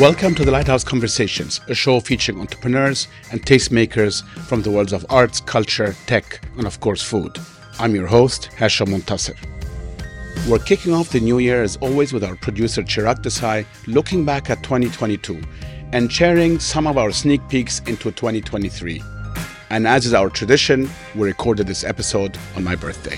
Welcome to the Lighthouse Conversations, a show featuring entrepreneurs and tastemakers from the worlds of arts, culture, tech, and of course, food. I'm your host, Hashem Montasser. We're kicking off the new year as always with our producer Chirag Desai, looking back at 2022 and sharing some of our sneak peeks into 2023. And as is our tradition, we recorded this episode on my birthday.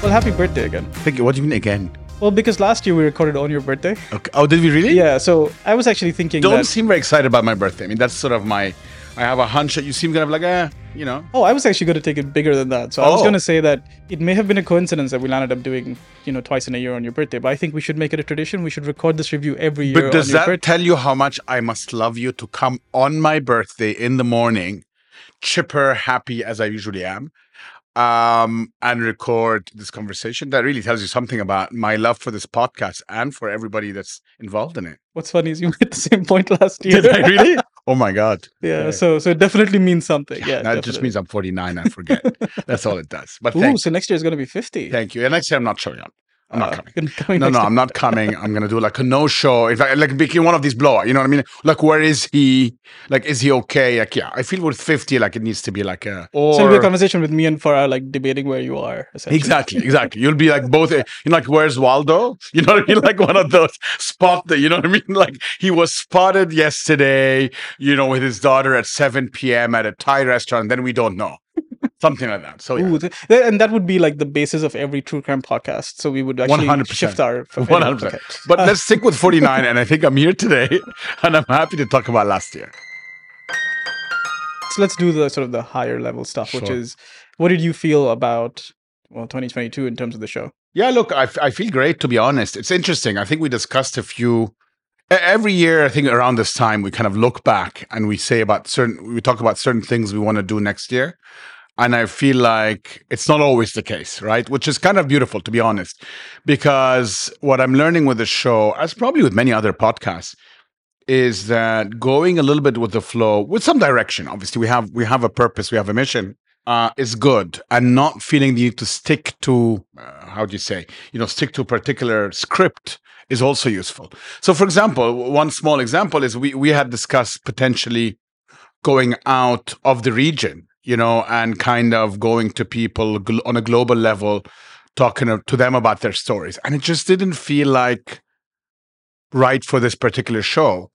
Well, happy birthday again. Thank you. What do you mean again? Well, because last year we recorded on your birthday. Okay. Oh, did we really? Yeah, so I was actually thinking Don't that. seem very excited about my birthday. I mean, that's sort of my. I have a hunch that you seem kind of like, eh, you know. Oh, I was actually going to take it bigger than that. So I was Oh. going to say that it may have been a coincidence that we landed up doing, you know, twice in a year on your birthday. But I think we should make it a tradition. We should record this review every year But does that birthday. tell you how much I must love you to come on my birthday in the morning, chipper, happy as I usually am, um, and record this conversation? That really tells you something about my love for this podcast and for everybody that's involved in it. What's funny is you made the same point last year. Did I really? oh my god! yeah. So so it definitely means something. Yeah. that just means I'm 49. I forget. that's all it does. But Ooh, so next year is going to be 50. thank you. And next year I'm not showing up. I'm not Uh, coming. coming No, no, year. I'm not coming. I'm gonna do like a no show. In fact, like became one of these blowout. You know what I mean? Like, where is he? Like, is he okay? Like, yeah, I feel with 50, like it needs to be like a or So it'll be a conversation with me and Farah, like debating where you are. Exactly, exactly. You'll be like both. You know, like where's Waldo? You know what I mean? Like one of those spot that you know what I mean? Like he was spotted yesterday. You know, with his daughter at 7 p.m. at a Thai restaurant. Then we don't know. Something like that. So yeah. Ooh, th- and that would be like the basis of every true crime podcast. So we would actually 100%. shift our One hundred percent. But uh, let's stick with forty nine, and I think I'm here today, and I'm happy to talk about last year. So let's do the sort of the higher level stuff, which is what did you feel about well 2022 in terms of the show? Yeah, look, I, f- I feel great to be honest. It's interesting. I think we discussed a few every year. I think around this time we kind of look back and we say about certain we talk about certain things we want to do next year. And I feel like it's not always the case, right? Which is kind of beautiful, to be honest, because what I'm learning with the show, as probably with many other podcasts, is that going a little bit with the flow, with some direction. Obviously, we have we have a purpose, we have a mission, uh, is good, and not feeling the need to stick to uh, how do you say, you know, stick to a particular script is also useful. So, for example, one small example is we we had discussed potentially going out of the region, you know, and kind of going to people gl- on a global level, talking to- to them about their stories, and it just didn't feel like right for this particular show.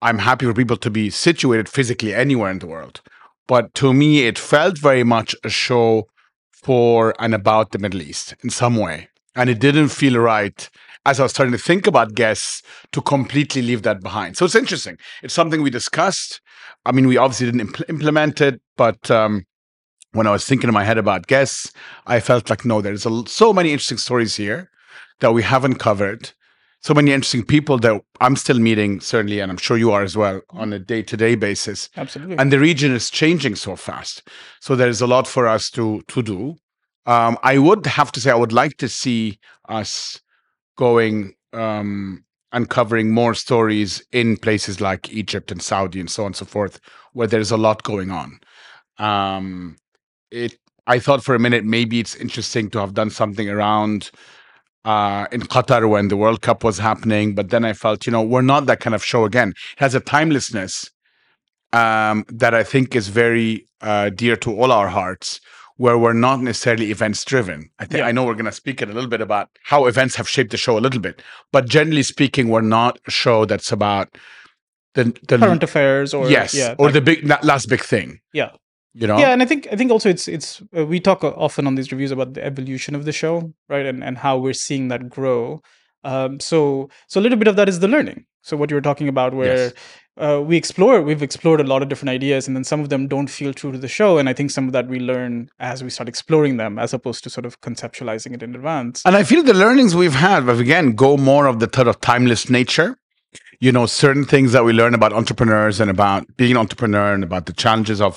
I'm happy for people to be situated physically anywhere in the world. But to me, it felt very much a show for and about the Middle East in some way. And it didn't feel right as I was starting to think about guests to completely leave that behind. So it's interesting. It's something we discussed. I mean, we obviously didn't impl- implement it, but um, when I was thinking in my head about guests, I felt like, no, there's a, so many interesting stories here that we haven't covered so many interesting people that I'm still meeting, certainly, and I'm sure you are as well, on a day to day basis. Absolutely. And the region is changing so fast. So there's a lot for us to, to do. Um, I would have to say, I would like to see us going um, and covering more stories in places like Egypt and Saudi and so on and so forth, where there's a lot going on. Um, it, I thought for a minute maybe it's interesting to have done something around uh, in Qatar when the World Cup was happening. But then I felt, you know, we're not that kind of show again. It has a timelessness um, that I think is very uh, dear to all our hearts, where we're not necessarily events driven. I think Yeah. I know we're going to speak a little bit about how events have shaped the show a little bit, but generally speaking, we're not a show that's about the the Current affairs or yes yeah, or like- the big last big thing. Yeah. you know. yeah and i think i think also it's it's uh, we talk often on these reviews about the evolution of the show right and and how we're seeing that grow um so so a little bit of that is the learning so what you were talking about where Yes. Uh, we explore we've explored a lot of different ideas and then some of them don't feel true to the show and i think some of that we learn as we start exploring them as opposed to sort of conceptualizing it in advance And I feel the learnings we've had, have again, go more of the sort of timeless nature. You know, certain things that we learn about entrepreneurs and about being an entrepreneur and about the challenges of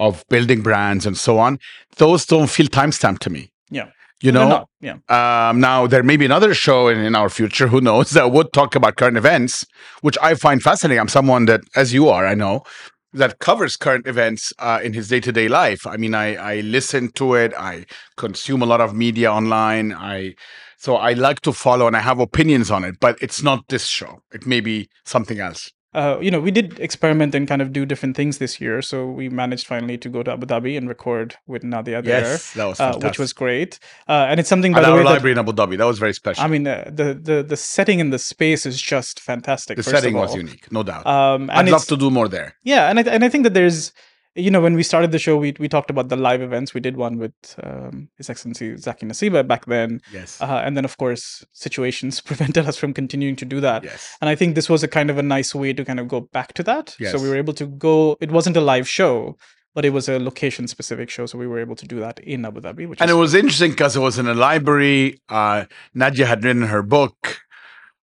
of building brands and so on. Those don't feel timestamped to me. yeah You know, not, yeah um, now there may be another show in, in our future, who knows, that would talk about current events, which I find fascinating. I'm someone that, as you are, I know, that covers current events uh, in his day to day life. I mean, I, I listen to it. I consume a lot of media online. I so I like to follow and I have opinions on it, but it's not this show. It may be something else uh, you know, we did experiment and kind of do different things this year. So we managed finally to go to Abu Dhabi and record with Nadia yes, there, that was uh, which was great. Uh, and it's something by At the our way that- library in Abu Dhabi. That was very special. I mean, uh, the the the setting and the space is just fantastic. the setting was unique, no doubt. Um, and I'd love to do more there. Yeah, and I and I think that there's, you know, when we started the show, we we talked about the live events. We did one with um, His Excellency Zaki Nusseibeh back then, Yes. uh, and then of course situations prevented us from continuing to do that. yes. And I think this was a kind of a nice way to kind of go back to that. Yes. So we were able to go. It wasn't a live show, but it was a location specific show. So we were able to do that in Abu Dhabi, which And is it was interesting because it was in a library. Uh, Nadia had written her book.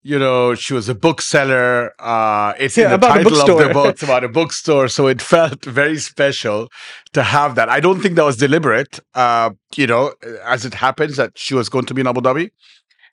You know, she was a bookseller. Uh, it's in the title of the book. It's about a bookstore. So it felt very special to have that. I don't think that was deliberate. Uh, you know, as it happens that she was going to be in Abu Dhabi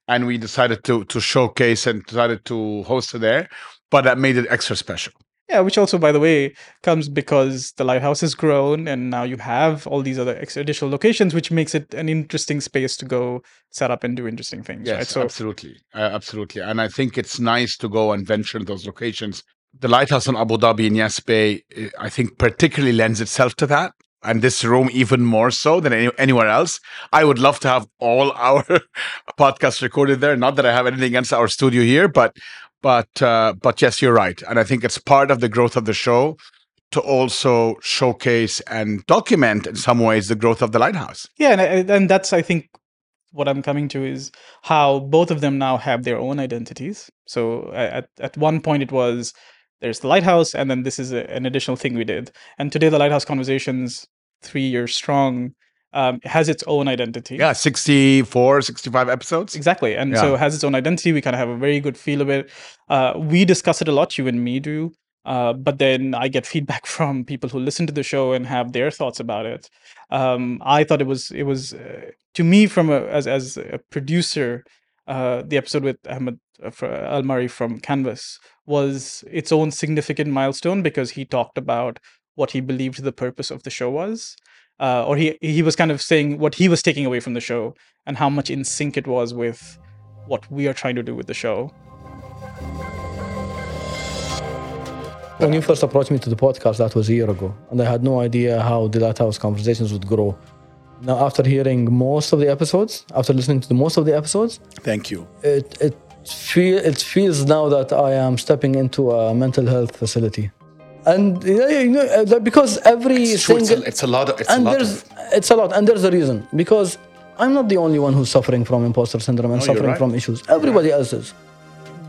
and we decided to, to showcase and decided to host her there. But that made it extra special. Yeah. Which also, by the way, comes because the lighthouse has grown, and now you have all these other additional locations, which makes it an interesting space to go set up and do interesting things. Yes, right? So absolutely, uh, absolutely. And I think it's nice to go and venture in those locations. The lighthouse in Abu Dhabi in Yas Bay, uh, I think, particularly lends itself to that. And this room even more so than any, anywhere else. I would love to have all our podcasts recorded there. Not that I have anything against our studio here, but but uh, but yes, you're right. And I think it's part of the growth of the show to also showcase and document in some ways the growth of the lighthouse. Yeah, and and that's I think what I'm coming to is how both of them now have their own identities. So at at one point it was there's the lighthouse, and then this is a, an additional thing we did. And today the lighthouse conversations, three years strong, um, has its own identity. Yeah, 64, 65 episodes. Exactly. And so it has its own identity. We kind of have a very good feel of it. Uh, we discuss it a lot, you and me do. Uh, but then I get feedback from people who listen to the show and have their thoughts about it. Um, I thought it was it was uh, to me from a as as a producer, uh, the episode with Ahmad uh, Al Marri from Canvas was its own significant milestone because he talked about what he believed the purpose of the show was uh, or he he was kind of saying what he was taking away from the show and how much in sync it was with what we are trying to do with the show. When you first approached me to the podcast, that was a year ago, and I had no idea how the Lighthouse conversations would grow. Now, after hearing most of the episodes, after listening to the most of the episodes, Thank you. it it feel it feels now that I am stepping into a mental health facility, and you know, uh, because every It's, true, it's, single a, it's a lot. Of, it's a and lot. there's Of, it's a lot, and there's a reason because I'm not the only one who's suffering from imposter syndrome and No, suffering right. from issues. Everybody else is.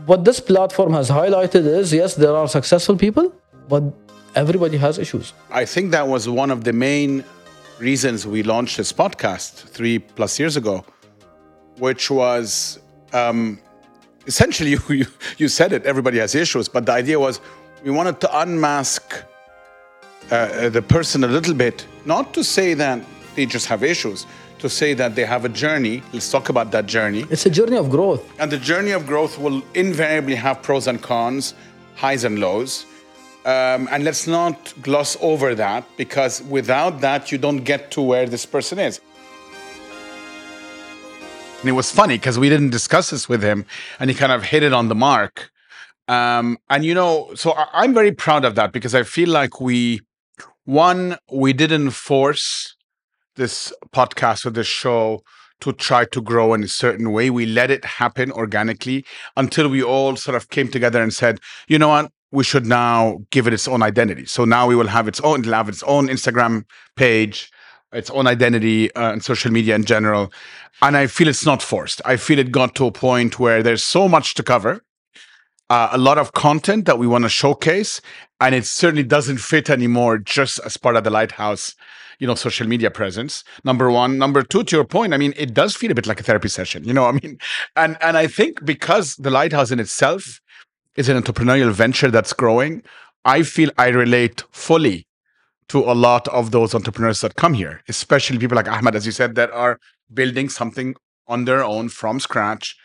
What this platform has highlighted is yes, there are successful people, but everybody has issues. I think that was one of the main reasons we launched this podcast three plus years ago, which was um, essentially you, you you said it. Everybody has issues, but the idea was we wanted to unmask uh, the person a little bit, not to say that they just have issues, to say that they have a journey. Let's talk about that journey. It's a journey of growth. And the journey of growth will invariably have pros and cons, highs and lows. Um, and let's not gloss over that because without that, you don't get to where this person is. And it was funny because we didn't discuss this with him and he kind of hit it on the mark. Um, and, you know, so I- I'm very proud of that because I feel like we, one, we didn't force this podcast or this show to try to grow in a certain way. We let it happen organically until we all sort of came together and said, you know what, we should now give it its own identity. So now we will have its own, it'll have its own Instagram page, its own identity uh, and social media in general. And I feel it's not forced. I feel it got to a point where there's so much to cover. Uh, a lot of content that we want to showcase, and it certainly doesn't fit anymore just as part of the Lighthouse you know social media presence. Number one. Number two to your point i mean it does feel a bit like a therapy session you know i mean? And and i think because the lighthouse in itself is an entrepreneurial venture that's growing i feel i relate fully to a lot of those entrepreneurs that come here especially people like ahmad as you said that are building something on their own from scratch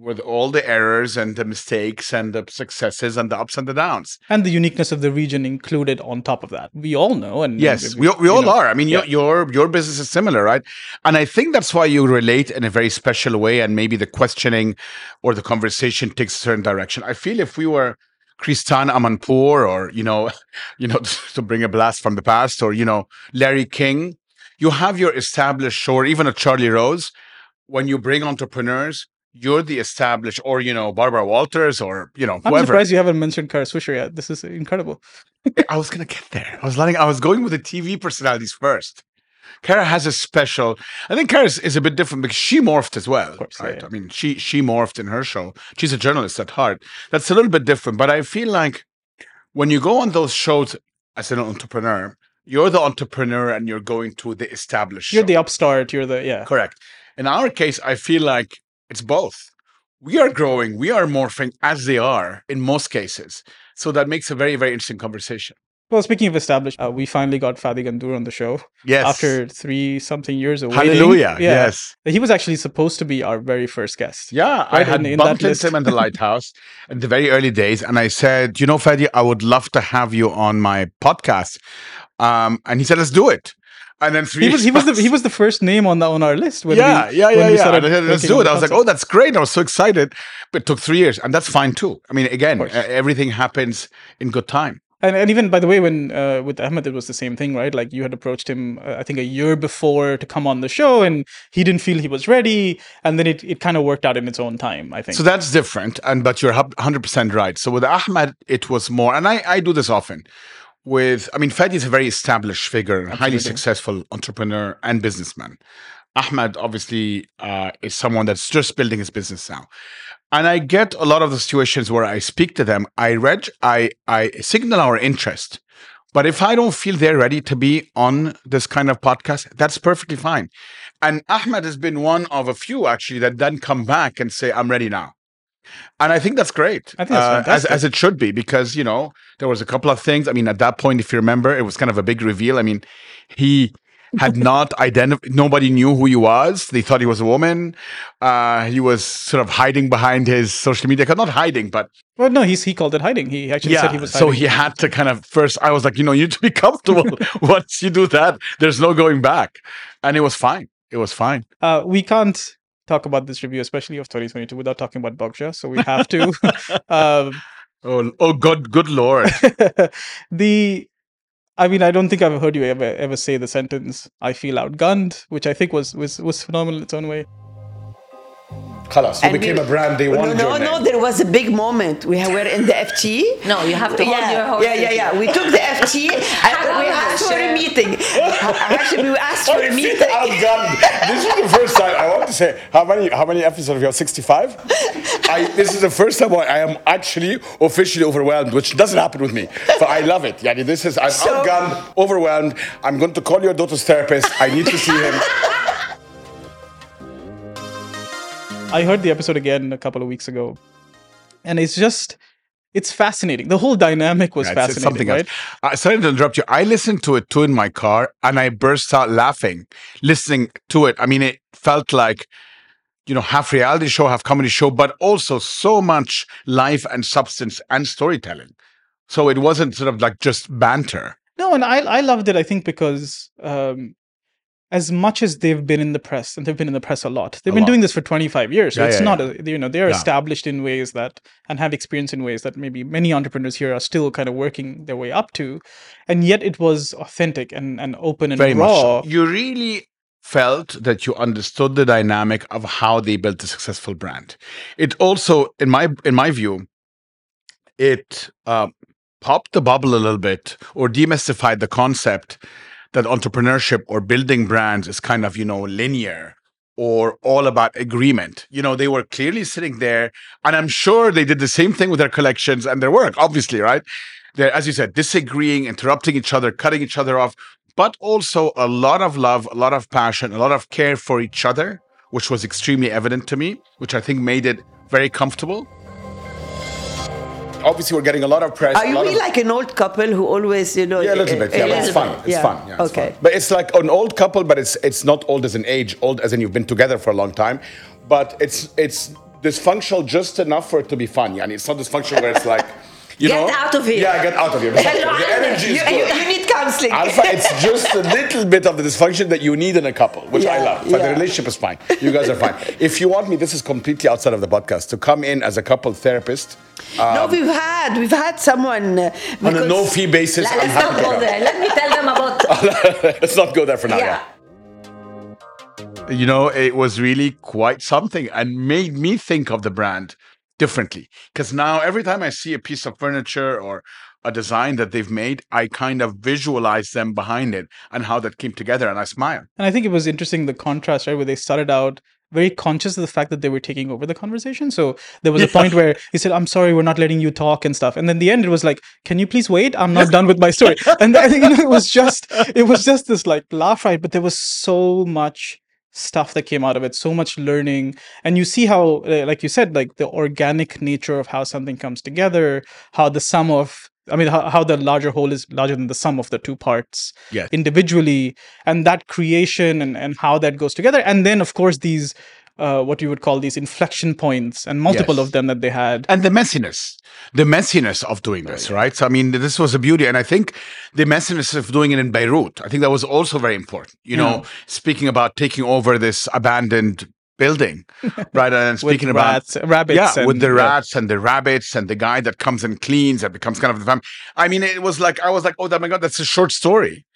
with all the errors and the mistakes and the successes and the ups and the downs. and the uniqueness of the region included on top of that. We all know, and Yes, we, we you all know, are. I mean, yeah. your, your your business is similar, right? And I think that's why you relate in a very special way, and maybe the questioning or the conversation takes a certain direction. I feel if we were Christiane Amanpour, or you know, you know, to bring a blast from the past, or you know, Larry King, you have your established show, or even a Charlie Rose. When you bring entrepreneurs, you're the established, or you know, Barbara Walters, or you know, I'm whoever. surprised you haven't mentioned Kara Swisher yet. This is incredible. I was gonna get there. I was letting. I was going with the TV personalities first. Kara has a special. I think Kara is, is a bit different because she morphed as well, course, yeah, right? yeah. I mean, she she morphed in her show. She's a journalist at heart. That's a little bit different. But I feel like when you go on those shows as an entrepreneur, you're the entrepreneur and you're going to the established. You're show. the upstart. You're the yeah. Correct. In our case, I feel like it's both. We are growing, we are morphing as they are in most cases. So that makes a very, very interesting conversation. Well, speaking of established, uh, we finally got Fadi Ghandour on the show Yes. after three something years of waiting. Hallelujah. Yeah. Yes. He was actually supposed to be our very first guest. Yeah, I had in- in bumped into him in the lighthouse in the very early days, and I said, "You know, Fadi, I would love to have you on my podcast." Um, and he said, "Let's do it." And then three. He was he was the he was the first name on the on our list. When yeah, we, yeah, when yeah, we yeah. Let's do it. I was like, "Oh, that's great!" I was so excited, but it took three years, and that's fine too. I mean, again, everything happens in good time. And, and even by the way, when uh, with Ahmad, it was the same thing, right? Like you had approached him, uh, I think, a year before to come on the show, and he didn't feel he was ready, and then it, it kind of worked out in its own time. I think. So that's different, and but you're hundred percent right. So with Ahmad, it was more, and I I do this often. With I mean, Fadi is a very established figure, highly successful entrepreneur and businessman. Ahmad obviously uh, is someone that's just building his business now, and I get a lot of the situations where I speak to them. I read, I I signal our interest, but if I don't feel they're ready to be on this kind of podcast, that's perfectly fine. And Ahmad has been one of a few actually that then come back and say, "I'm ready now." And I think that's great. I think that's uh, as, as it should be, because you know there was a couple of things. I mean, at that point, if you remember, it was kind of a big reveal. I mean, he had not identified. Nobody knew who he was. They thought he was a woman. Uh, he was sort of hiding behind his social media. account. Not hiding, but well, no, he's he called it hiding. He actually said he was. Hiding. So he had to kind of first. I was like, you know, you need to be comfortable. Once you do that, there's no going back, and it was fine. It was fine. Uh, we can't talk about this review, especially of 2022, without talking about Bokja. So we have to. um, Oh, oh, good, good lord. the I mean, I don't think I've heard you ever ever say the sentence "I feel outgunned," which I think was was was phenomenal in its own way. Khalas, became we- brand. They no, no, no. There was a big moment. We were in the FT. No, you have to hold yeah, your horses. Yeah, yeah, yeah. We took the FT and we asked for a meeting. Actually, we asked for a meeting. This is the first time I want to say how many how many episodes have you? Sixty five. I this is the first time I am actually officially overwhelmed, which doesn't happen with me. But I love it. Yeah, this is I'm So- outgunned, overwhelmed. I'm going to call your daughter's therapist. I need to see him. I heard the episode again a couple of weeks ago, and it's just it's fascinating. The whole dynamic was Yeah, it's- it's fascinating, right? else. Uh, sorry to interrupt you. I listened to it too in my car, and I burst out laughing listening to it. I mean, it felt like you know half reality show, half comedy show, but also so much life and substance and storytelling. So it wasn't sort of like just banter. No, and I I loved it. I think because um, as much as they've been in the press, and they've been in the press a lot, they've A been lot. doing this for 25 years. So Yeah, it's yeah, not a you know they're Yeah. established in ways that and have experience in ways that maybe many entrepreneurs here are still kind of working their way up to, and yet it was authentic and and open and Very raw. So. You really felt that you understood the dynamic of how they built a successful brand. It also, in my in my view, it uh, popped the bubble a little bit or demystified the concept that entrepreneurship or building brands is kind of you know linear or all about agreement. You know, they were clearly sitting there, and I'm sure they did the same thing with their collections and their work, obviously, right? They're, as you said, disagreeing, interrupting each other, cutting each other off, but also a lot of love, a lot of passion, a lot of care for each other, which was extremely evident to me, which I think made it very comfortable. Obviously, we're getting a lot of press. Are you really like an old couple who always, you know? Yeah, a little bit. Yeah, but it's fun. It's yeah. fun. Yeah, okay. fun. But it's like an old couple, but it's it's not old as an age, old as in you've been together for a long time. But it's it's dysfunctional just enough for it to be fun. Yeah, and it's not dysfunctional where it's like. You know Get know? out of here. Yeah, get out of here. The energy is you, good. you need counseling. Alpha, it's just a little bit of the dysfunction that you need in a couple, which I love. But the yeah. relationship is fine. You guys are fine. If you want me, this is completely outside of the podcast, to come in as a couple therapist. no, we've had we've had someone uh, On a no-fee basis, Let- I'm Let's happy not go there. Let me tell them about. Let's not go there for now. yeah. you know, it was really quite something and made me think of the brand differently. Because now every time I see a piece of furniture or a design that they've made, I kind of visualize them behind it and how that came together and I smile. And I think it was interesting the contrast, right? Where they started out very conscious of the fact that they were taking over the conversation. So there was a point where he said, I'm sorry, we're not letting you talk and stuff. And then the end it was like, Can you please wait? I'm not done with my story. And then, you know, it was just it was just this like laugh right, but there was so much stuff that came out of it so much learning and you see how like you said like the organic nature of how something comes together how the sum of i mean how, how the larger whole is larger than the sum of the two parts Yes. individually and that creation and, and how that goes together. And then of course these uh, what you would call these inflection points and multiple Yes. of them that they had. And the messiness the messiness of doing this right. so i mean this was a beauty. And i think the messiness of doing it in beirut i think that was also very important. You know speaking about taking over this abandoned building right and with speaking about rats, rabbits yeah, with and- the yeah. rats and the rabbits and the guy that comes and cleans and becomes kind of the family. I mean, it was like I was like, oh my god, that's a short story.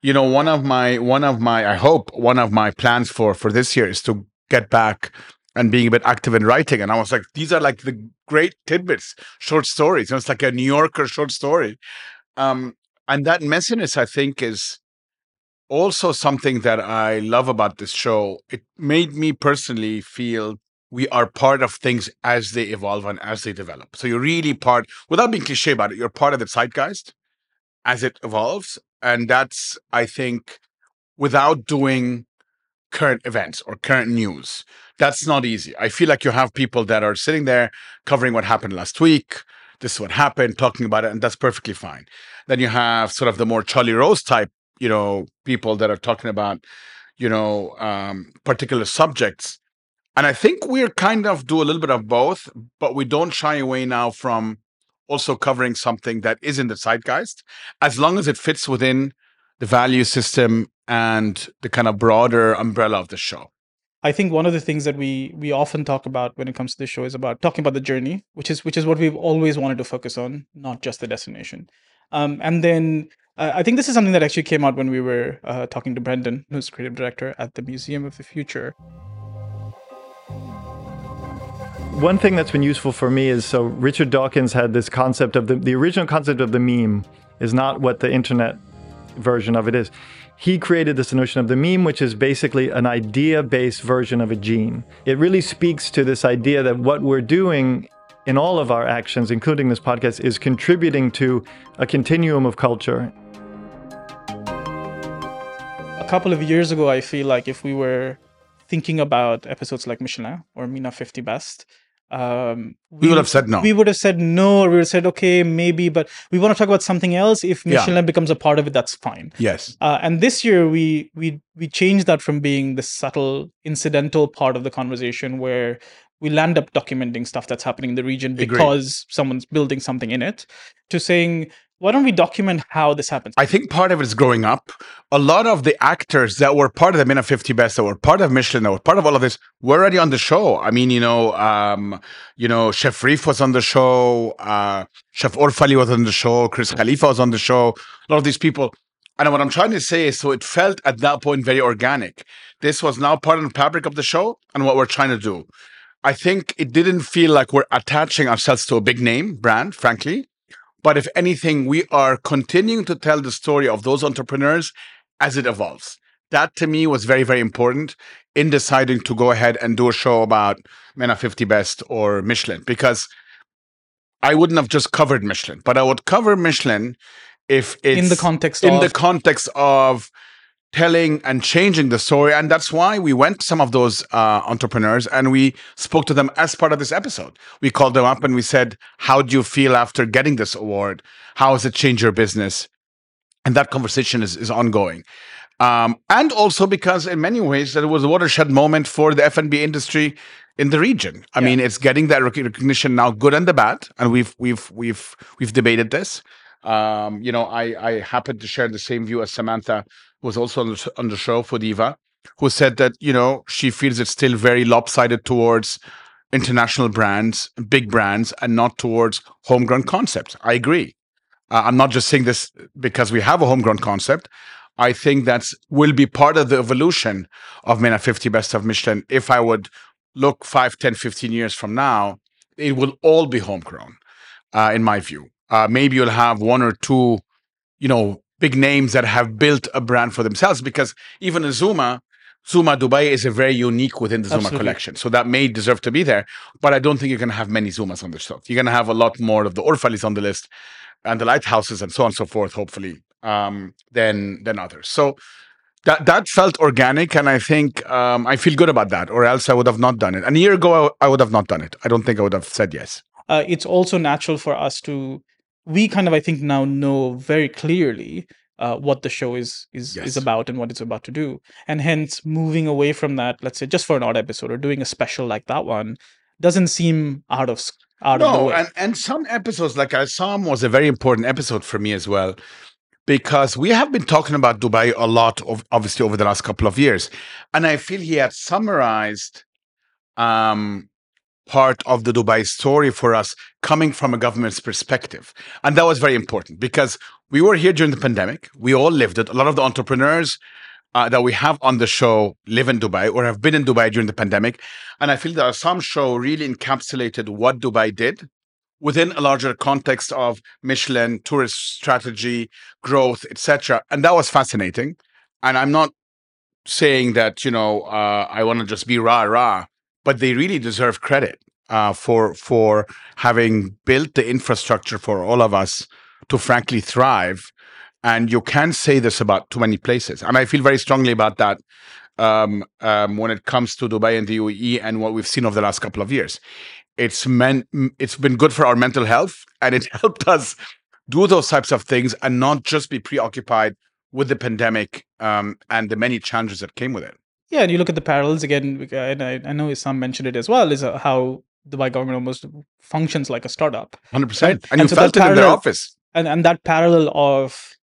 You know, one of my one of my I hope one of my plans for for this year is to get back and being a bit active in writing. And I was like, these are like the great tidbits, short stories. Know, it's like a New Yorker short story. Um, and that messiness, I think, is also something that I love about this show. It made me personally feel we are part of things as they evolve and as they develop. So you're really part, without being cliche about it, you're part of the zeitgeist as it evolves. And that's, I think, without doing current events or current news. That's not easy. I feel like you have people that are sitting there covering what happened last week. This is what happened, talking about it, and that's perfectly fine. Then you have sort of the more Charlie Rose type, you know, people that are talking about, you know, um, particular subjects. And I think we're kind of do a little bit of both, but we don't shy away now from also covering something that is in the zeitgeist, as long as it fits within the value system and the kind of broader umbrella of the show. I think one of the things that we we often talk about when it comes to the show is about talking about the journey, which is which is what we've always wanted to focus on, not just the destination. Um, and then I think this is something that actually came out when we were uh, talking to Brendon, who's creative director at the Museum of the Future. One thing that's been useful for me is so Richard Dawkins had this concept of the, the original concept of the meme is not what the internet version of it is. He created this notion of the meme, which is basically an idea based version of a gene. It really speaks to this idea that what we're doing in all of our actions, including this podcast, is contributing to a continuum of culture. A couple of years ago, I feel like if we were thinking about episodes like Michelin or MENA 50 Best, um, We would have said no. We would have said no, or we would have said okay, maybe, but we want to talk about something else. If Yeah. Michelin becomes a part of it, that's fine. Yes. Uh, and this year we we we changed that from being the subtle incidental part of the conversation where we land up documenting stuff that's happening in the region Agreed. because someone's building something in it to saying why don't we document how this happens I think part of it is growing up. A lot of the actors that were part of the MENA 50 Best, that were part of Michelin, that were part of all of this, were already on the show. I mean, you know, um, you know, Chef Reif was on the show, uh, Chef Orfali was on the show, Chris Khalifa was on the show. A lot of these people. And what I'm trying to say is, so it felt at that point very organic. This was now part of the fabric of the show and what we're trying to do. I think it didn't feel like we're attaching ourselves to a big name brand, frankly. But if anything, we are continuing to tell the story of those entrepreneurs as it evolves. That to me was very, very important in deciding to go ahead and do a show about MENA 50 Best or Michelin because I wouldn't have just covered Michelin, but I would cover Michelin if it's in the context in of the context of telling and changing the story and that's why we went to some of those uh, entrepreneurs and we spoke to them as part of this episode we called them up and we said how do you feel after getting this award how has it changed your business and that conversation is, is ongoing um, and also because in many ways that it was a watershed moment for the f&b industry in the region. I Yeah. mean, it's getting that recognition now, good and the bad, and we've we've we've we've debated this. Um, you know, I I happen to share the same view as Samantha, who was also on the, on the show FooDiva, who said that you know she feels it's still very lopsided towards international brands, big brands, and not towards homegrown concepts. I agree. Uh, I'm not just saying this because we have a homegrown concept. I think that's will be part of the evolution of MENA 50 Best of Michelin. If I would look 5, 10, 15 years from now, it will all be homegrown, uh, in my view. Uh, maybe you'll have one or two, you know, big names that have built a brand for themselves because even a Zuma, Zuma Dubai is a very unique within the Zuma Absolutely. collection. So that may deserve to be there. But I don't think you're going to have many Zumas on the shelf. You're going to have a lot more of the Orfalis on the list and the lighthouses and so on and so forth, hopefully, um, than than others. So that that felt organic, and I think um, I feel good about that. Or else I would have not done it. And a year ago, I, I would have not done it. I don't think I would have said yes. uh, it's also natural for us to we kind of i think now know very clearly uh, what the show is is Yes. is about and what it's about to do and hence moving away from that let's say just for an odd episode or doing a special like that one doesn't seem out of out of the No, way and and some episodes like Issam was a very important episode for me as well. Because we have been talking about Dubai a lot, of, obviously, over the last couple of years. And I feel he had summarized um, part of the Dubai story for us coming from a government's perspective. And that was very important because we were here during the pandemic. We all lived it. A lot of the entrepreneurs uh, that we have on the show live in Dubai or have been in Dubai during the pandemic. And I feel that some show really encapsulated what Dubai did within a larger context of Michelin, tourist strategy, growth, etc. And that was fascinating. And I'm not saying that, you know, uh, I want to just be rah rah, but they really deserve credit uh, for for having built the infrastructure for all of us to frankly thrive. And you can't say this about too many places. And I feel very strongly about that um, um, when it comes to Dubai and the UAE and what we've seen over the last couple of years. It's meant it's been good for our mental health, and it helped us do those types of things and not just be preoccupied with the pandemic um, and the many challenges that came with it. Yeah and you look at the parallels again uh, and i, I know some mentioned it as well is uh, how the Dubai government almost functions like a startup Hundred percent, and and you so felt it in their office. and and that parallel of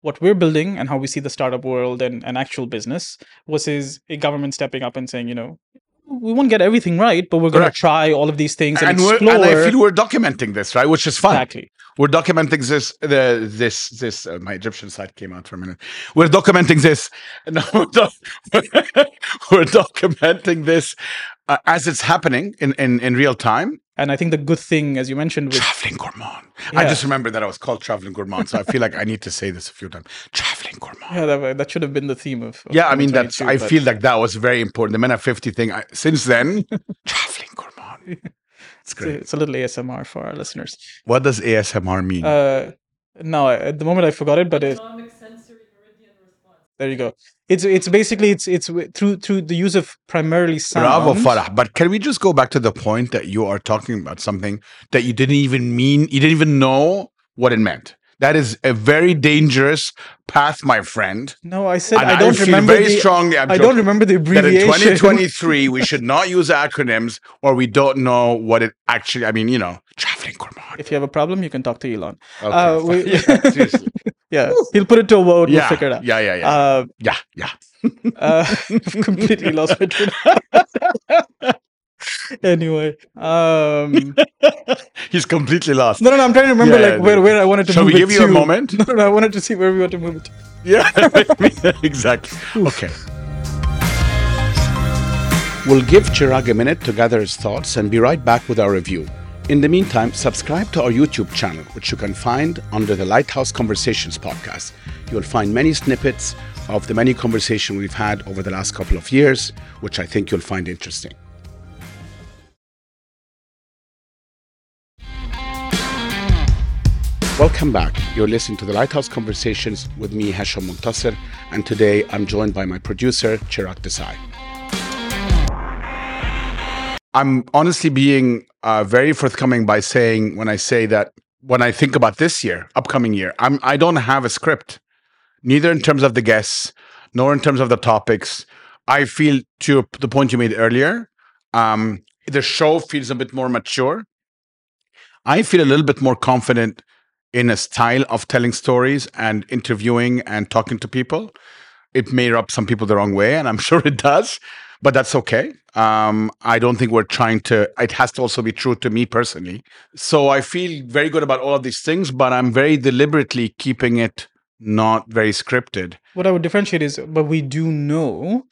what we're building and how we see the startup world and, and actual business versus a government stepping up and saying, you know, we won't get everything right, but we're going to try all of these things and, And, we're, explore. and I feel we're documenting this, right? Which is fun. exactly. We're documenting this. The this this uh, my Egyptian side came out for a minute. We're documenting this. No, we're, doc- we're documenting this uh, as it's happening in, in in real time. And I think the good thing, as you mentioned, with Traveling gourmand. I just remember that I was called traveling gourmand, so I feel like I need to say this a few times. Traveling gourmand. yeah, that, that should have been the theme of. of Yeah, I mean that's. 2022, I but feel like that was very important. The MENA 50 thing. I, since then, traveling gourmand. It's it's a, great. it's a little ASMR for our listeners. What does ASMR mean? Uh, no, at the moment I forgot it, but it, there you go. It's it's basically it's it's through through the use of primarily sound. Bravo, Farah. But can we just go back to the point that you are talking about something that you didn't even mean, you didn't even know what it meant? That is a very dangerous path, my friend. No, I said And I don't feel remember very the. strongly. I'm I joking, don't remember the that in 2023 we should not use acronyms or we don't know what it actually. I mean, you know, traveling gourmand. If you have a problem, you can talk to Elon. Okay, uh, we- yeah, seriously. Yeah, he'll put it to a vote. We'll yeah, figure it out. yeah, yeah, yeah, Uh, yeah, yeah. uh, I've completely lost my train. anyway, um, He's completely lost. no, no, no, I'm trying to remember Yeah, like where, where I wanted to Shall move we give you a moment? No, no, no, I wanted to see where we want to move it. to. Yeah, exactly. Okay. We'll give Chirag a minute to gather his thoughts and be right back with our review. In the meantime, subscribe to our YouTube channel, which you can find under the Lighthouse Conversations podcast. You'll find many snippets of the many conversations we've had over the last couple of years, which I think you'll find interesting. Welcome back. You're listening to the Lighthouse Conversations with me, Hashem Montasser, and today I'm joined by my producer, Chirag Desai. I'm honestly being uh, very forthcoming by saying when I say that when I think about this year, upcoming year, I'm I don't have a script, neither in terms of the guests nor in terms of the topics. I feel to the point you made earlier, um, the show feels a bit more mature. I feel a little bit more confident in a style of telling stories and interviewing and talking to people. It may rub some people the wrong way, and I'm sure it does, but that's okay. Um, I don't think we're trying to, it has to also be true to me personally. So I feel very good about all of these things, but I'm very deliberately keeping it not very scripted. What I would differentiate is, but we do know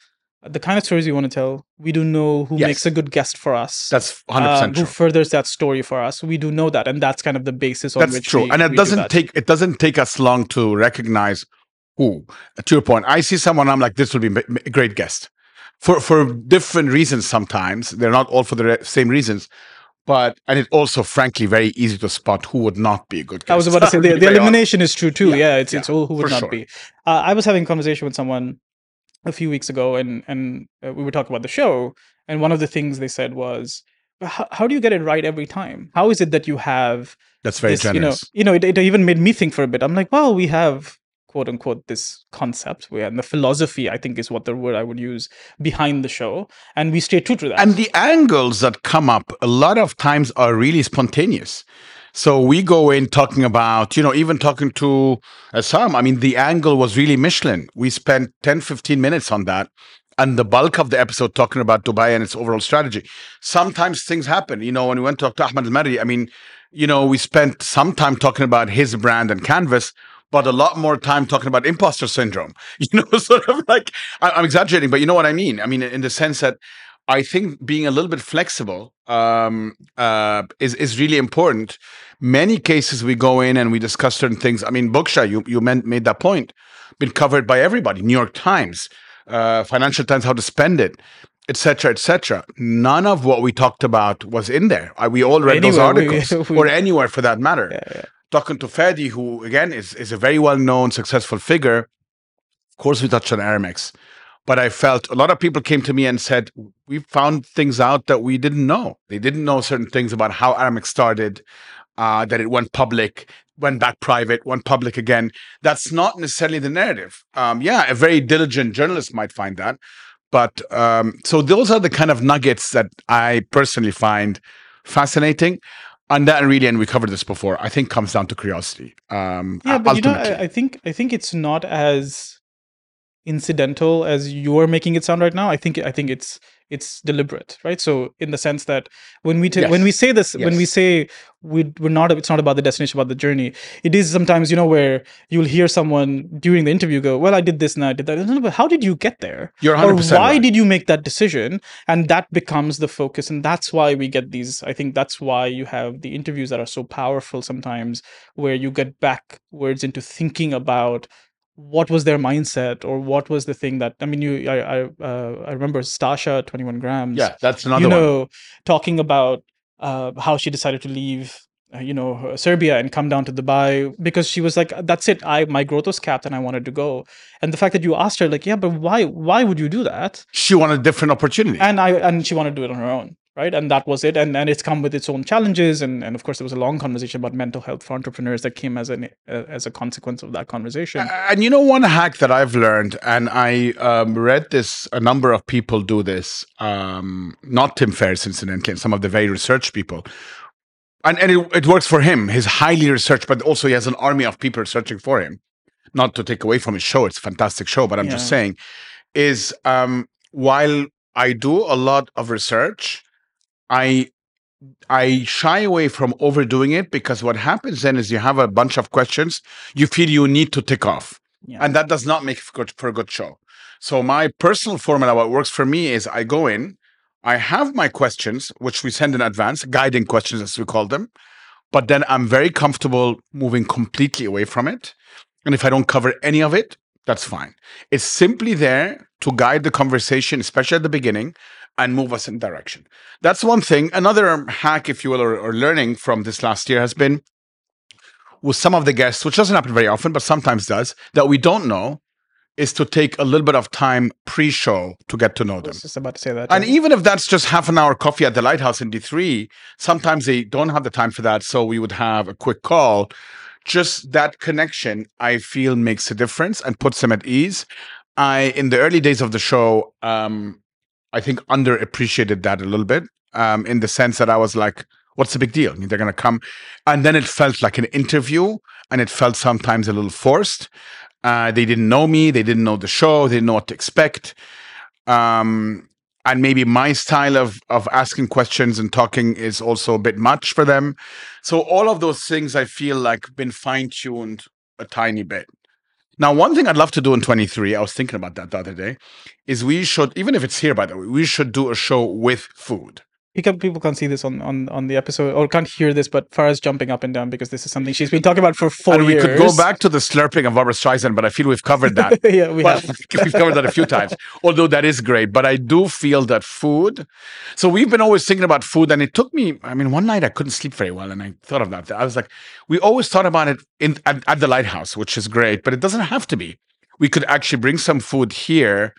the kind of stories we want to tell. We do know who Yes. makes a good guest for us. That's 100% um, true. who furthers that story for us. We do know that, and that's kind of the basis on That's which true, we, and it do doesn't that. take it doesn't take us long to recognize who. To your point, I see someone, I'm like, this will be a great guest for for different reasons. Sometimes they're not all for the re- same reasons, but and it's also, frankly, very easy to spot who would not be a good guest. I was about to say the, the elimination is true too. Yeah, Yeah, it's yeah, it's who who would not sure. be. Uh, I was having a conversation with someone a few weeks ago, and and uh, we were talking about the show, and one of the things they said was, "How, how do you get it right every time? How is it that you have That's very this, you know, generous. you know, it, it even made me think for a bit. I'm like, well, we have quote unquote this concept where and the philosophy, I think, is what the word I would use behind the show, and we stay true to that. And the angles that come up a lot of times are really spontaneous. So we go in talking about, you know, even talking to Issam. I mean, the angle was really Michelin. We spent 10, 15 minutes on that. And the bulk of the episode talking about Dubai and its overall strategy. Sometimes things happen. You know, when we went to talk to Ahmad Al Marri, I mean, you know, we spent some time talking about his brand and canvas, but a lot more time talking about imposter syndrome. You know, sort of like I'm exaggerating, but you know what I mean. I mean, in the sense that I think being a little bit flexible um, uh, is is really important. Many cases we go in and we discuss certain things. I mean, Bokja, you you made that point, been covered by everybody. New York Times, uh, Financial Times, how to spend it, etc., etc. None of what we talked about was in there. We all read those Anywhere, we- articles, we- or anywhere for that matter yeah, yeah. talking to Fadi, who again is, is a very well known, successful figure. Of course, we touched on Aramex, but I felt a lot of people came to me and said, We found things out that we didn't know. They didn't know certain things about how Aramex started, uh, that it went public, went back private, went public again. That's not necessarily the narrative. Um, yeah, a very diligent journalist might find that. But um, so those are the kind of nuggets that I personally find fascinating. And that really, and we covered this before, I think comes down to curiosity. Um, yeah but you know. I, I think i think it's not as incidental as you're making it sound right now i think i think it's it's deliberate right? So in the sense that when we ta- when we say this when we say we, we're not it's not about the destination about the journey it is sometimes you know where you'll hear someone during the interview go well i did this and i did that. No, but how did you get there? You're or 100% why right. did you make that decision? And that becomes the focus and that's why we get these i think that's why you have the interviews that are so powerful sometimes where you get backwards into thinking about what was their mindset or what was the thing that i mean you i i, uh, I remember stasha 21 grams. Yeah, that's another you one. know talking about uh, how she decided to leave uh, you know serbia and come down to dubai because she was like that's it. I my growth was capped and i wanted to go. And the fact that you asked her like yeah but why why would you do that? She wanted a different opportunity. and i and she wanted to do it on her own right and that was it and and it's come with its own challenges and and of course there was a long conversation about mental health for entrepreneurs that came as an uh, as a consequence of that conversation And you know, one hack that I've learned, and I um, read this, a number of people do this, um, not Tim Ferriss, incidentally, and some of the very research people. And, and it, it works for him. He's highly researched, but also he has an army of people searching for him. Not to take away from his show, it's a fantastic show, but I'm just saying, is um, while I do a lot of research, I I shy away from overdoing it because what happens then is you have a bunch of questions you feel you need to tick off. Yeah. And that does not make for, a good show. So my personal formula, what works for me is I go in, I have my questions, which we send in advance, guiding questions as we call them, but then I'm very comfortable moving completely away from it. And if I don't cover any of it, that's fine. It's simply there to guide the conversation, especially at the beginning, and move us in direction. That's one thing. Another hack, if you will, or, or learning from this last year has been with some of the guests, which doesn't happen very often, but sometimes does, that we don't know, is to take a little bit of time pre-show to get to know I them. was just about to say that And yeah. even if that's just half an hour coffee at the lighthouse in D3, sometimes they don't have the time for that. So we would have a quick call. Just that connection, I feel, makes a difference and puts them at ease. I, in the early days of the show, um, I think underappreciated that a little bit. um, in the sense that I was like, what's the big deal? They're going to come. And then it felt like an interview and it felt sometimes a little forced. Uh, they didn't know me. They didn't know the show. They didn't know what to expect. Um, and maybe my style of of asking questions and talking is also a bit much for them. So all of those things I feel like been fine tuned a tiny bit. Now, one thing I'd love to do in 23, I was thinking about that the other day, is we should, even if it's here by the way, we should do a show with food people people can't see this on, on, on the episode or can't hear this, but Farah's jumping up and down because this is something she's been talking about for four and we years. could go back to the slurping of Barbra Streisand, but I feel we've covered that. yeah, we well, have. we've covered that a few times, although that is great. But I do feel that food. So we've been always thinking about food, and it took me. I mean, one night I couldn't sleep very well, and I thought of that. I was like, we always thought about it in at, at the lighthouse, which is great, but it doesn't have to be. We could actually bring some food here,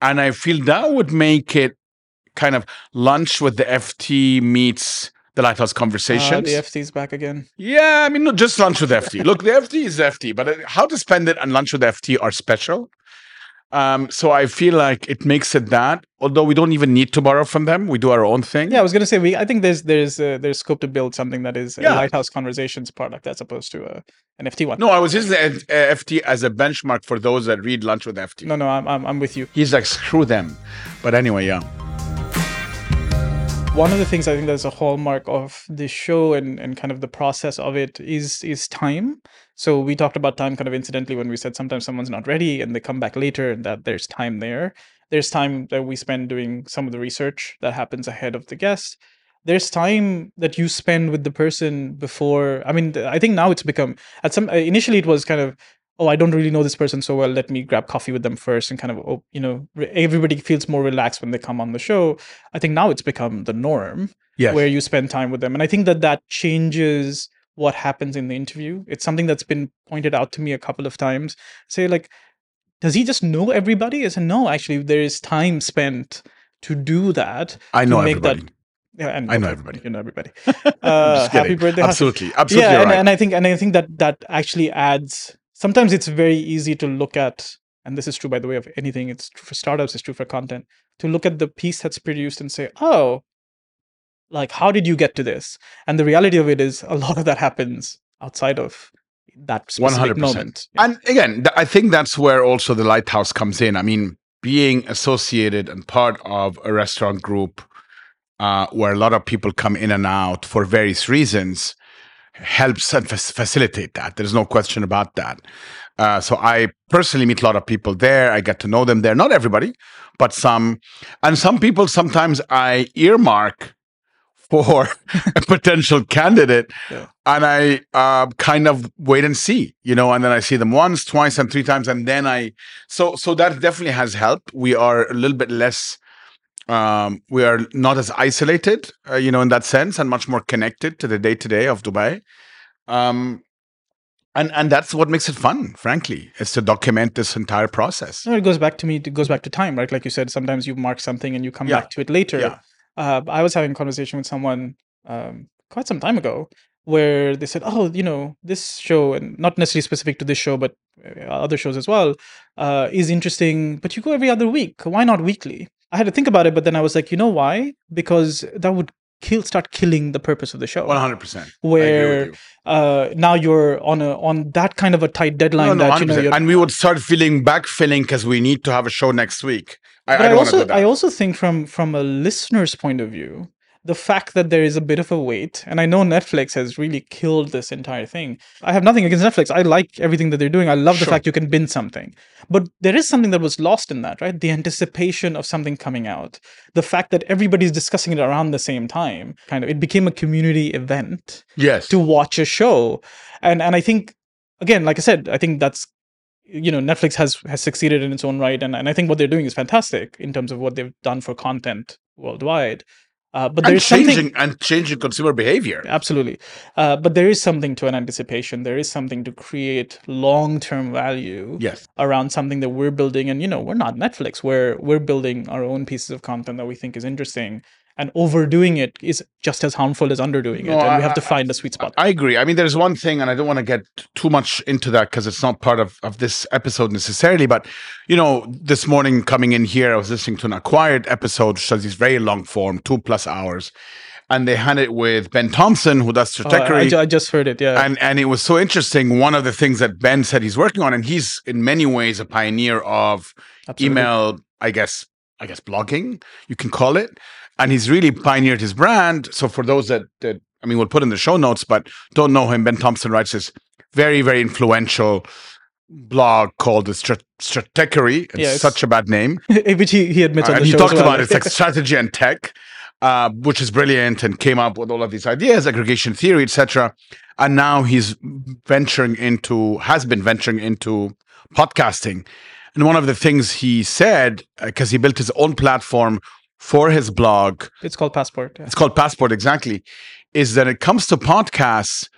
and I feel that would make it kind of lunch with the FT meets the Lighthouse Uh, conversations. the FT's back again. Yeah, I mean, not just lunch with FT. Look, the FT is FT, but uh, how to spend it and lunch with FT are special. Um, so I feel like it makes it that. Although we don't even need to borrow from them, we do our own thing. Yeah, I was gonna say we. I think there's there's uh, there's scope to build something that is a Lighthouse Conversations product as opposed to a, an FT one. No, I was using the uh, FT as a benchmark for those that read lunch with FT. no, no, I'm I'm, I'm with you. He's like, screw them. But anyway, yeah. One of the things I think that's a hallmark of this show and, and kind of the process of it is is time. So we talked about time kind of incidentally when we said sometimes someone's not ready and they come back later and that there's time there. There's time that we spend doing some of the research that happens ahead of the guest. There's time that you spend with the person before. I mean, I think now it's become at some uh, initially it was kind of oh i don't really know this person so well let me grab coffee with them first and kind of oh, you know everybody feels more relaxed when they come on the show i think now it's become the norm Yes. where you spend time with them and i think that that changes what happens in the interview it's something that's been pointed out to me a couple of times say like does he just know everybody i said no actually there is time spent to do that I to know make everybody. that yeah, and I know okay, everybody. You know everybody. Uh, happy birthday, Absolutely. Absolutely yeah, and, right. and I think and I think that that actually adds. Sometimes it's very easy to look at, and this is true by the way of anything. It's true for startups. It's true for content. To look at the piece that's produced and say, oh, like how did you get to this? And the reality of it is, a lot of that happens outside of that specific 100%. moment. And again, th- I think that's where also the lighthouse comes in. I mean, being associated and part of a restaurant group uh, where a lot of people come in and out for various reasons helps and facilitate that. There's no question about that. Uh, so I personally meet a lot of people there. I get to know them there. Not everybody, but some. And some people sometimes I earmark for a potential candidate Yeah. and I uh, kind of wait and see, you know, and then I see them once, twice, and three times, and then I so so that definitely has helped. We are a little bit less, um, we are not as isolated, uh, you know, in that sense, and much more connected to the day to day of Dubai. Um, and and that's what makes it fun, frankly, is to document this entire process. No, it goes back to me. It goes back to time, right? Like you said, sometimes you mark something and you come Yeah. back to it later. Yeah. Uh, I was having a conversation with someone um, quite some time ago where they said, "Oh, you know, this show, and not necessarily specific to this show, but uh, other shows as well, uh, is interesting. But you go every other week. Why not weekly?" I had to think about it, but then I was like, you know why? Because that would kill, start killing the purpose of the show. One hundred percent. Where uh, now you're on a on that kind of a tight deadline that you know 100%. you're and we would start feeling backfilling because we need to have a show next week. I, but I I, also. I also think from from a listener's point of view, the fact that there is a bit of a wait, and I know Netflix has really killed this entire thing. I have nothing against Netflix. I like everything that they're doing. I love the Sure. fact you can bin something. But there is something that was lost in that, right? The anticipation of something coming out. The fact that everybody's discussing it around the same time. Kind of it became a community event yes. to watch a show and and i think again like i said i think that's you know netflix has has succeeded in its own right and, and i think what they're doing is fantastic in terms of what they've done for content worldwide uh, but and there's changing something and changing consumer behavior. absolutely. Uh, but there is something to an anticipation. There is something to create long-term value Yes. around something that we're building. And you know we're not netflix. We're we're building our own pieces of content that we think is interesting and overdoing it is just as harmful as underdoing it and I- we have to find a sweet spot I agree. I mean, there's one thing, and I don't want to get too much into that because it's not part of, of this episode necessarily. But, you know, this morning coming in here, I was listening to an acquired episode, which is very long form, two plus hours. And they had it with Ben Thompson, who does Oh, I- Stratechery. I, ju- I just heard it yeah and and it was so interesting. One of the things that Ben said he's working on, and he's in many ways a pioneer of Absolutely. email, I guess, I guess blogging, you can call it. And he's really pioneered his brand. So for those that that I mean, we'll put in the show notes, but don't know him, Ben Thompson writes this very, very influential blog called the Strat- Stratechery. It's Yeah, it's- such a bad name. which he, he admits on Uh, the and he talked well. about it. It's like strategy and tech, uh, which is brilliant, and came up with all of these ideas, aggregation theory, etc. And now he's venturing into, has been venturing into podcasting. And one of the things he said, because he built his own platform for his blog, it's called passport yeah. it's called Passport exactly, is that it comes to podcasts,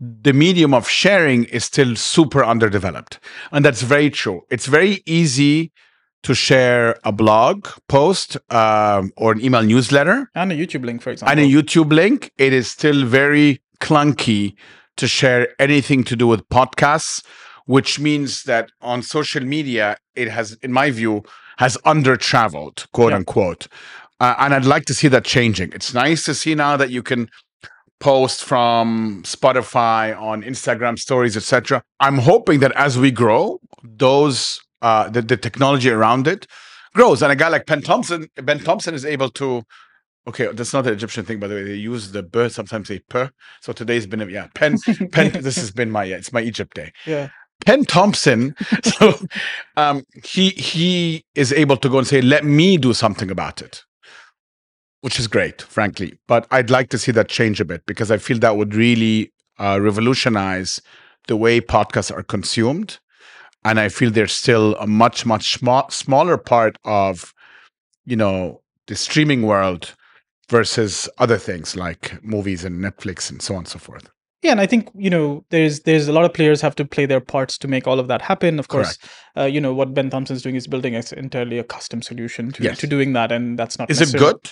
the medium of sharing is still super underdeveloped. And that's very true. It's very easy to share a blog post um, or an email newsletter and a youtube link for example and a YouTube link. It is still very clunky to share anything to do with podcasts, which means that on social media, it has, in my view, has under traveled, quote Yeah. unquote. Uh, and I'd like to see that changing. It's nice to see now that you can post from Spotify on Instagram stories, etc. I'm hoping that as we grow, those uh, the, the technology around it grows. And a guy like Ben Thompson, Ben Thompson is able to. Okay, that's not the Egyptian thing, by the way. They use the bird. sometimes they p. So today's been a, yeah pen pen. this has been my yeah, it's my Egypt day. yeah Penn Thompson, so um, he he is able to go and say, "Let me do something about it," which is great, frankly. But I'd like to see that change a bit because I feel that would really uh, revolutionize the way podcasts are consumed, and I feel they're still a much much sma- smaller part of, you know, the streaming world versus other things like movies and Netflix and so on and so forth. Yeah, and I think you know there's there's a lot of players have to play their parts to make all of that happen. Of course, uh, you know what Ben Thompson's doing is building entirely a custom solution to, Yes. to doing that, and that's not. Is it good?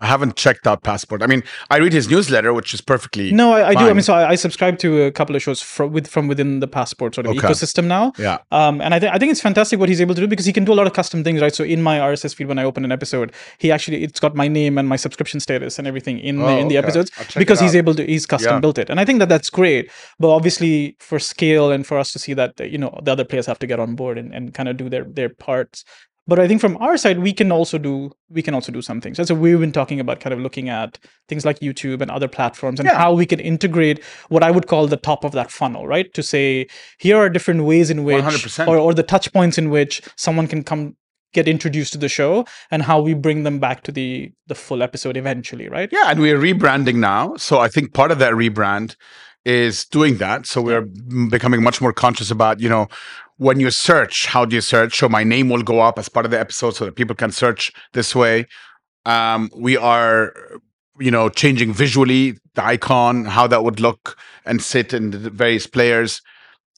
I haven't checked out Passport. I mean, I read his newsletter, which is perfectly No, I, I do. I mean, so I, I subscribe to a couple of shows from with from within the passport sort of Okay. ecosystem now. yeah. Um, and I think I think it's fantastic what he's able to do because he can do a lot of custom things, right? So in my RSS feed, when I open an episode, he actually it's got my name and my subscription status and everything in the, Oh, in the episodes because he's able to he's custom Yeah. built it, and I think that that's great. But obviously, for scale and for us to see that you know the other players have to get on board and, and kind of do their their parts. But I think from our side, we can also do we can also do some things. And so we've been talking about kind of looking at things like YouTube and other platforms and Yeah. how we can integrate what I would call the top of that funnel, right? To say here are different ways in which 100%. or, or the touch points in which someone can come get introduced to the show and how we bring them back to the the full episode eventually, right? Yeah, and we're rebranding now. So I think part of that rebrand is doing that. So we're becoming much more conscious about, you know, when you search, how do you search? So my name will go up as part of the episode so that people can search this way. Um, we are, you know, changing visually the icon, how that would look and sit in the various players.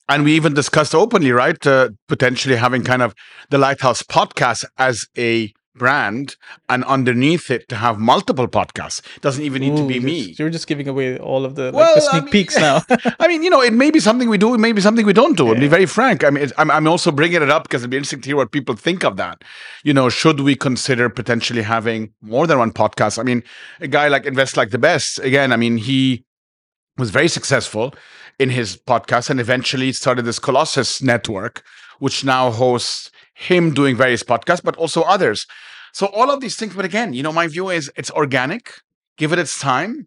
And we even discussed openly, right? Uh, potentially having kind of the Lighthouse podcast as a brand and underneath it to have multiple podcasts. Doesn't even need to be me. You're just giving away all of the, like, Well, the I sneak mean- peeks now. I mean, you know, it may be something we do, it may be something we don't do. And be very frank. I mean, I'm, I'm also bringing it up because it'd be interesting to hear what people think of that. You know, should we consider potentially having more than one podcast? I mean, a guy like Invest Like the Best, again, I mean, he was very successful in his podcast and eventually started this Colossus network, which now hosts him doing various podcasts, but also others. So all of these things, but again, you know, my view is it's organic. Give it its time.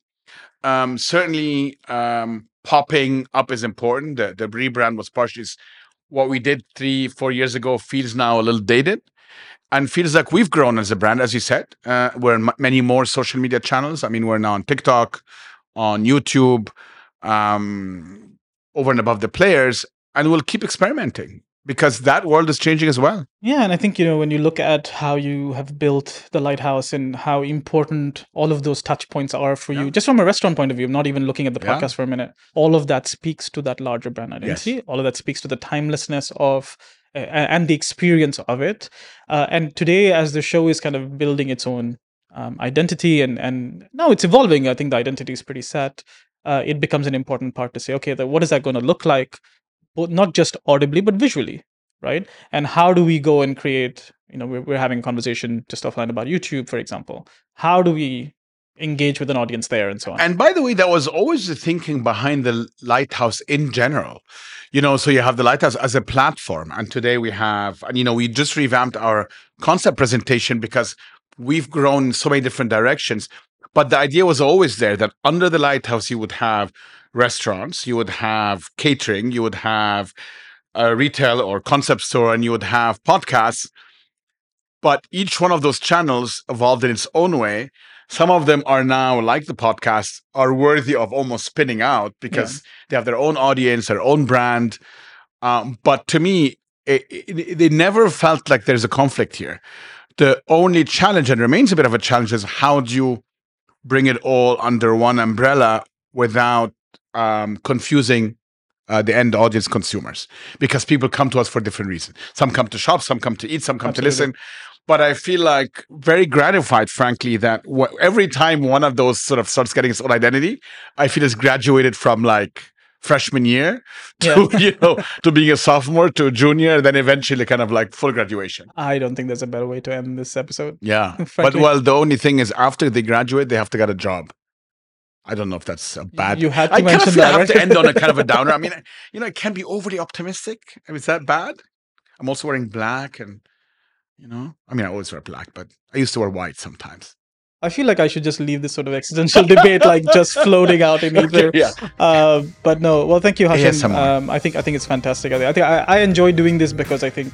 Um, certainly, um, popping up is important. The, the rebrand was partially what we did three, four years ago. Feels now a little dated, and feels like we've grown as a brand, as you said. Uh, we're in many more social media channels. I mean, we're now on TikTok, on YouTube, um, over and above the players, and we'll keep experimenting because that world is changing as well. Yeah, and I think you know when you look at how you have built the lighthouse and how important all of those touch points are for you, just from a restaurant point of view, not even looking at the Yeah. podcast for a minute, all of that speaks to that larger brand identity. All of that speaks to the timelessness of uh, and the experience of it. Uh, and today, as the show is kind of building its own um, identity, and and now it's evolving. I think the identity is pretty set. Uh, it becomes an important part to say, okay, the, what is that going to look like, not just audibly but visually, right? And how do we go and create? You know, we're, we're having a conversation just offline about YouTube, for example. How do we engage with an audience there and so on. And by the way, that was always the thinking behind the Lighthouse in general. You know, so you have the Lighthouse as a platform. And today we have, and you know, we just revamped our concept presentation because we've grown so many different directions. But the idea was always there that under the Lighthouse, you would have restaurants, you would have catering, you would have a retail or concept store, and you would have podcasts. But each one of those channels evolved in its own way some of them are now like the podcast are worthy of almost spinning out because yeah. they have their own audience their own brand um, but to me it, it, they never felt like there's a conflict here the only challenge and remains a bit of a challenge is how do you bring it all under one umbrella without um, confusing uh, the end audience consumers because people come to us for different reasons. Some come to shop, some come to eat, some come Absolutely. to listen but I feel like very gratified, frankly, that w- every time one of those sort of starts getting its own identity, I feel it's graduated from like freshman year to yeah. you know to being a sophomore to a junior, then eventually kind of like full graduation. I don't think there's a better way to end this episode. Yeah, but well, the only thing is after they graduate, they have to get a job. I don't know if that's a bad. You had to I mention kind of that. I have right? to end on a kind of a downer. I mean, you know, it can be overly optimistic. I mean, is that bad? I'm also wearing black and you know, I mean, I always wear black, but I used to wear white sometimes. I feel like I should just leave this sort of existential debate like just floating out in ether. Okay, yeah. Uh, but no, well, thank you, Hashem. Um, I think I think it's fantastic. I think I, think I, I enjoy doing this because I think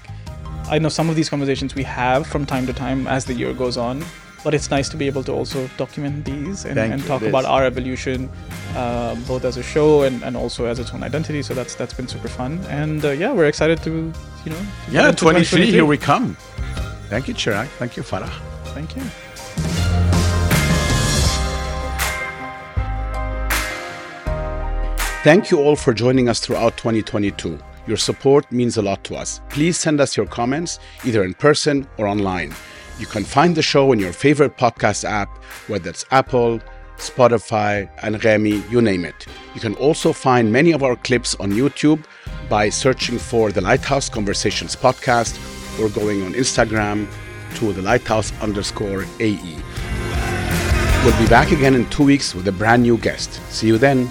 I know some of these conversations we have from time to time as the year goes on. But it's nice to be able to also document these and, and talk about our evolution, uh, both as a show and, and also as its own identity. So that's that's been super fun. And uh, yeah, we're excited to you know. Yeah, 23, here we come. Thank you, Chirag. Thank you, Farah. Thank you. Thank you all for joining us throughout 2022. Your support means a lot to us. Please send us your comments either in person or online. You can find the show in your favorite podcast app, whether it's Apple, Spotify, Anghami, you name it. You can also find many of our clips on YouTube by searching for the Lighthouse Conversations podcast or going on Instagram to the lighthouse underscore AE. We'll be back again in two weeks with a brand new guest. See you then.